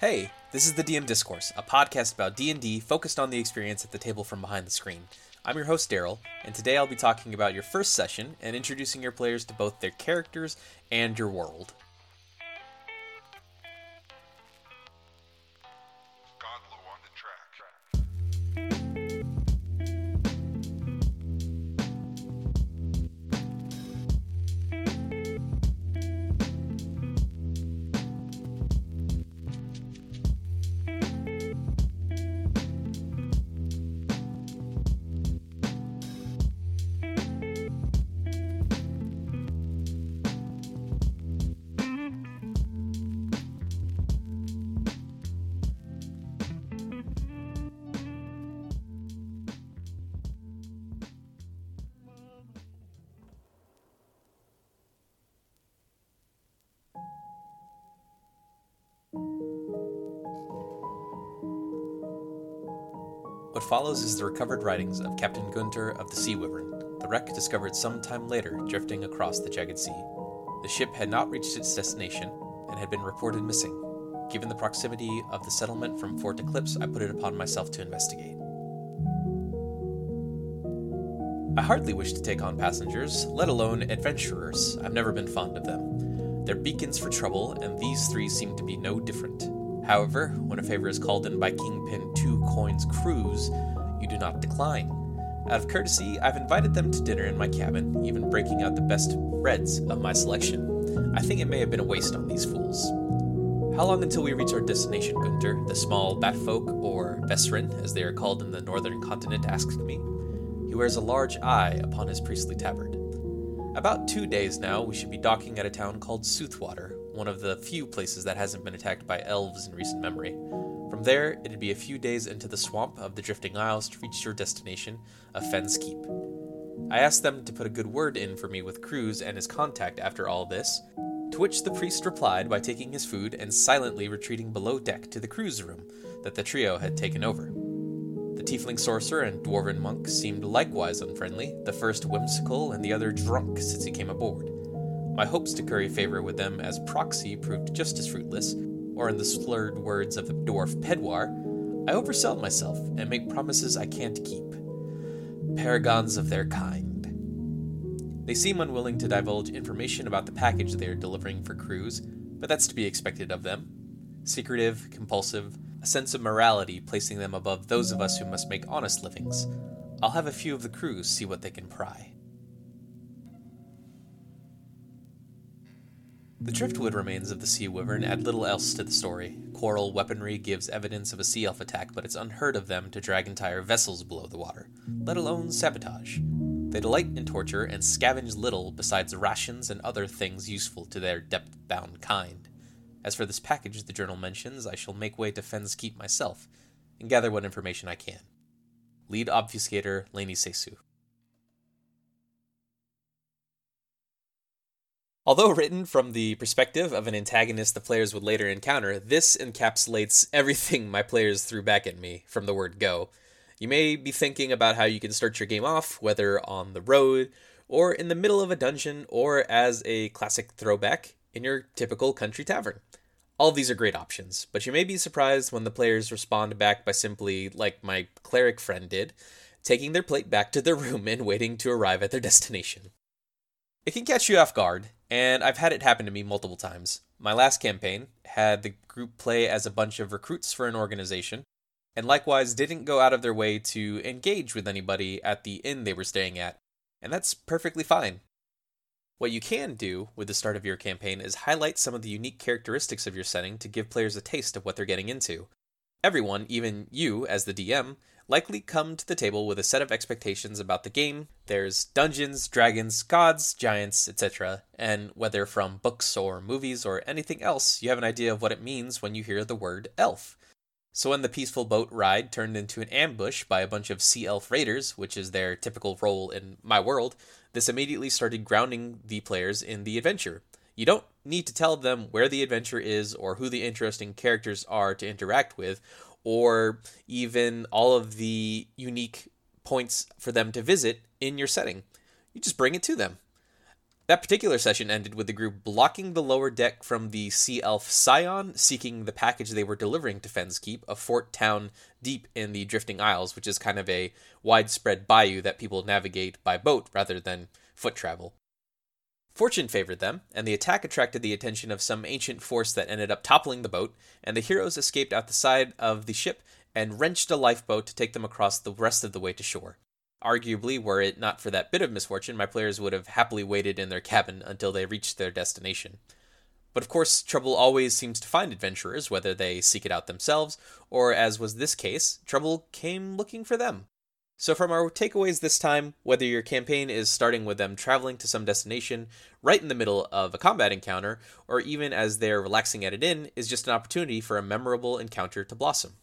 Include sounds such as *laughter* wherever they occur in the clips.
Hey, this is the DM Discourse, a podcast about D&D focused on the experience at the table from behind the screen. I'm your host Daryl, and today I'll be talking about your first session and introducing your players to both their characters and your world. What follows is the recovered writings of Captain Gunter of the Sea Wyvern, the wreck discovered some time later drifting across the jagged sea. The ship had not reached its destination and had been reported missing. Given the proximity of the settlement from Fort Eclipse, I put it upon myself to investigate. I hardly wish to take on passengers, let alone adventurers. I've never been fond of them. They're beacons for trouble, and these three seem to be no different. However, when a favor is called in by Kingpin Two Coins Cruz, you do not decline. Out of courtesy, I've invited them to dinner in my cabin, even breaking out the best reds of my selection. I think it may have been a waste on these fools. How long until we reach our destination, Gunter? The small batfolk, or Vesrin, as they are called in the northern continent, asked me. He wears a large eye upon his priestly tabard. About two days now, we should be docking at a town called Soothwater, one of the few places that hasn't been attacked by elves in recent memory. From there, it'd be a few days into the swamp of the Drifting Isles to reach your destination of Fen's Keep. I asked them to put a good word in for me with Cruz and his contact after all this, to which the priest replied by taking his food and silently retreating below deck to the cruise room that the trio had taken over. The tiefling sorcerer and dwarven monk seemed likewise unfriendly, the first whimsical and the other drunk since he came aboard. My hopes to curry favor with them as proxy proved just as fruitless, or in the slurred words of the dwarf Pedwar, I oversell myself and make promises I can't keep. Paragons of their kind. They seem unwilling to divulge information about the package they are delivering for Cruz, but that's to be expected of them. Secretive, compulsive, a sense of morality placing them above those of us who must make honest livings. I'll have a few of the crews see what they can pry. The driftwood remains of the sea wyvern add little else to the story. Coral weaponry gives evidence of a sea elf attack, but it's unheard of them to drag entire vessels below the water, let alone sabotage. They delight in torture and scavenge little besides rations and other things useful to their depth bound kind. As for this package the journal mentions, I shall make way to Fen's Keep myself and gather what information I can. Lead obfuscator Laney Sesu. Although written from the perspective of an antagonist the players would later encounter, this encapsulates *laughs* everything my players threw back at me from the word go. You may be thinking about how you can start your game off, whether on the road, or in the middle of a dungeon, or as a classic throwback in your typical country tavern. All these are great options, but you may be surprised when the players respond back by simply, like my cleric friend did, taking their plate back to their *laughs* room and waiting to arrive at their destination. It can catch you off guard, and I've had it happen to me multiple times. My last campaign had the group play as a bunch of recruits for an organization, and likewise didn't go out of their way to engage with anybody at the inn they were staying at, and that's perfectly fine. What you can do with the start of your campaign is highlight some of the unique characteristics of your setting to give players a taste of what they're getting into. Everyone, even you as the DM, likely come to the table with a set of expectations about the game. There's dungeons, dragons, gods, giants, etc. And whether from books or movies or anything else, you have an idea of what it means when you hear the word elf. So when the peaceful boat ride turned into an ambush by a bunch of sea elf raiders, which is their typical role in my world, this immediately started grounding the players in the adventure. You don't need to tell them where the adventure is or who the interesting characters are to interact with, or even all of the unique points for them to visit in your setting. You just bring it to them. That particular session ended with the group blocking the lower deck from the sea elf Scion, seeking the package they were delivering to Fenn's Keep, a fort town deep in the Drifting Isles, which is kind of a widespread bayou that people navigate by boat rather than foot travel. Fortune favored them, and the attack attracted the attention of some ancient force that ended up toppling the boat, and the heroes escaped out the side of the ship and wrenched a lifeboat to take them across the rest of the way to shore. Arguably, were it not for that bit of misfortune, my players would have happily waited in their cabin until they reached their destination. But of course, trouble always seems to find adventurers, whether they seek it out themselves, or as was this case, trouble came looking for them. So, from our takeaways this time, whether your campaign is starting with them traveling to some destination right in the middle of a combat encounter, or even as they're relaxing at an inn, is just an opportunity for a memorable encounter to blossom.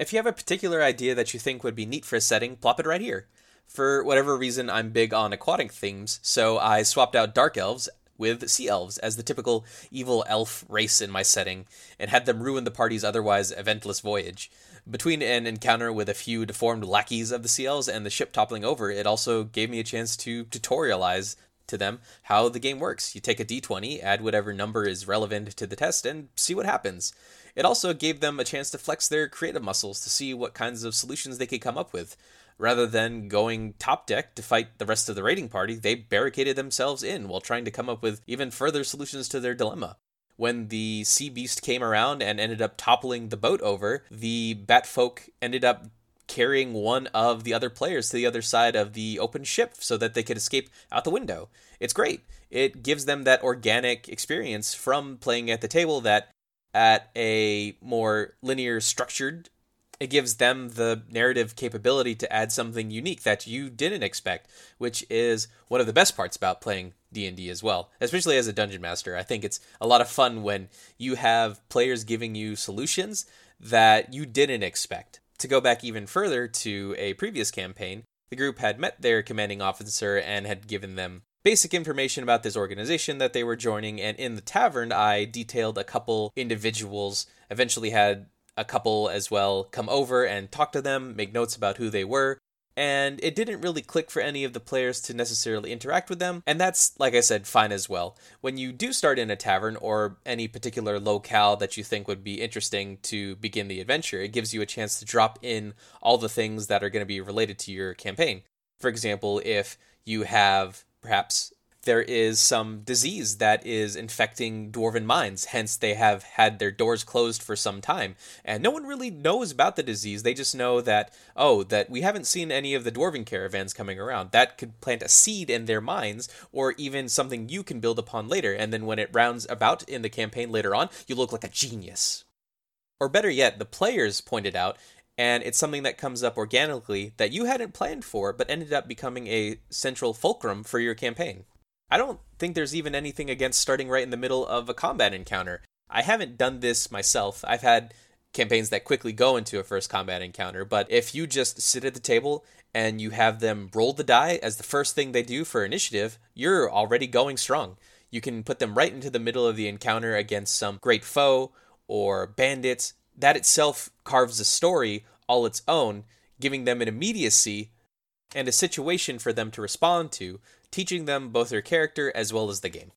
If you have a particular idea that you think would be neat for a setting, plop it right here. For whatever reason, I'm big on aquatic themes, so I swapped out dark elves with sea elves as the typical evil elf race in my setting, and had them ruin the party's otherwise eventless voyage. Between an encounter with a few deformed lackeys of the sea elves and the ship toppling over, it also gave me a chance to tutorialize to them how the game works. You take a d20, add whatever number is relevant to the test, and see what happens. It also gave them a chance to flex their creative muscles to see what kinds of solutions they could come up with. Rather than going top deck to fight the rest of the raiding party, they barricaded themselves in while trying to come up with even further solutions to their dilemma. When the sea beast came around and ended up toppling the boat over, the bat folk ended up carrying one of the other players to the other side of the open ship so that they could escape out the window. It's great. It gives them that organic experience from playing at the table that at a more linear structured it gives them the narrative capability to add something unique that you didn't expect which is one of the best parts about playing d&d as well especially as a dungeon master i think it's a lot of fun when you have players giving you solutions that you didn't expect to go back even further to a previous campaign the group had met their commanding officer and had given them basic information about this organization that they were joining. And in the tavern, I detailed a couple individuals, eventually had a couple as well come over and talk to them, make notes about who they were. And it didn't really click for any of the players to necessarily interact with them, and that's, like I said, fine as well. When you do start in a tavern or any particular locale that you think would be interesting to begin the adventure, it gives you a chance to drop in all the things that are going to be related to your campaign. For example, if you have perhaps there is some disease that is infecting dwarven mines. Hence, they have had their doors closed for some time. And no one really knows about the disease. They just know that, oh, that we haven't seen any of the dwarven caravans coming around. That could plant a seed in their minds, or even something you can build upon later. And then when it rounds about in the campaign later on, you look like a genius. Or better yet, the players pointed out and it's something that comes up organically that you hadn't planned for but ended up becoming a central fulcrum for your campaign. I don't think there's even anything against starting right in the middle of a combat encounter. I haven't done this myself. I've had campaigns that quickly go into a first combat encounter, but if you just sit at the table and you have them roll the die as the first thing they do for initiative, you're already going strong. You can put them right into the middle of the encounter against some great foe or bandits that itself carves a story all its own, giving them an immediacy and a situation for them to respond to, teaching them both their character as well as the game.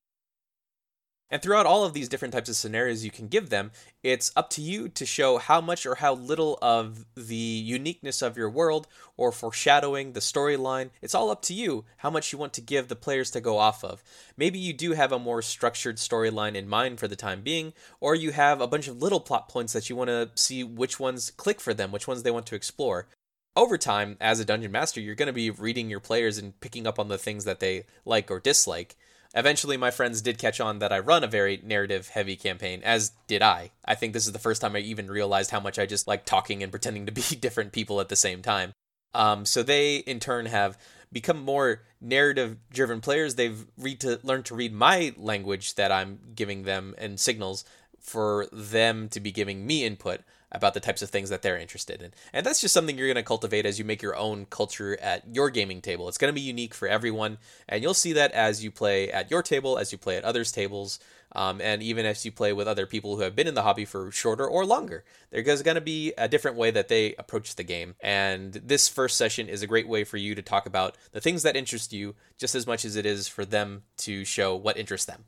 And throughout all of these different types of scenarios you can give them, it's up to you to show how much or how little of the uniqueness of your world or foreshadowing the storyline. It's all up to you how much you want to give the players to go off of. Maybe you do have a more structured storyline in mind for the time being, or you have a bunch of little plot points that you want to see which ones click for them, which ones they want to explore over time as a dungeon master you're going to be reading your players and picking up on the things that they like or dislike Eventually, my friends did catch on that I run a very narrative heavy campaign, as did I. I think this is the first time I even realized how much I just like talking and *laughs* pretending to be different people at the same time. Um, so they, in turn, have become more narrative driven players. They've read to learn to read my language that I'm giving them and signals for them to be giving me input about the types of things that they're interested in. And that's just something you're going to cultivate as you make your own culture at your gaming table. It's going to be unique for everyone, and you'll see that as you play at your table, as you play at others' tables, um, and even as you play with other people who have been in the hobby for shorter or longer. There's going to be a different way that they approach the game. And this first session is a great way for you to talk about the things that interest you just as much as it is for them to show what interests them.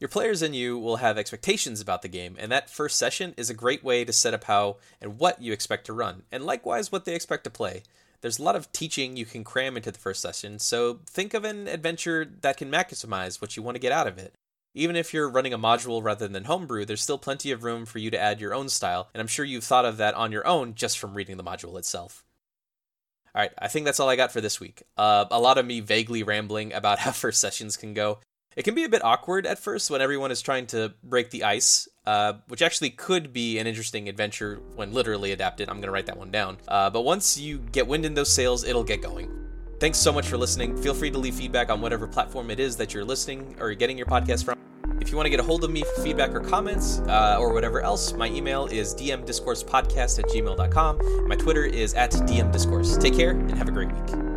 Your players and you will have expectations about the game, and that first session is a great way to set up how and what you expect to run, and likewise what they expect to play. There's a lot of teaching you can cram into the first session, so think of an adventure that can maximize what you want to get out of it. Even if you're running a module rather than homebrew, there's still plenty of room for you to add your own style, and I'm sure you've thought of that on your own just from reading the module itself. All right, I think that's all I got for this week. Uh, a lot of me vaguely rambling about *laughs* how first sessions can go. It can be a bit awkward at first when everyone is trying to break the ice, uh, which actually could be an interesting adventure when literally adapted. I'm going to write that one down. Uh, but once you get wind in those sails, it'll get going. Thanks so much for listening. Feel free to leave feedback on whatever platform it is that you're listening or getting your podcast from. If you want to get a hold of me for feedback or comments uh, or whatever else, my email is dmdiscoursepodcast at gmail.com. My Twitter is at dmdiscourse. Take care and have a great week.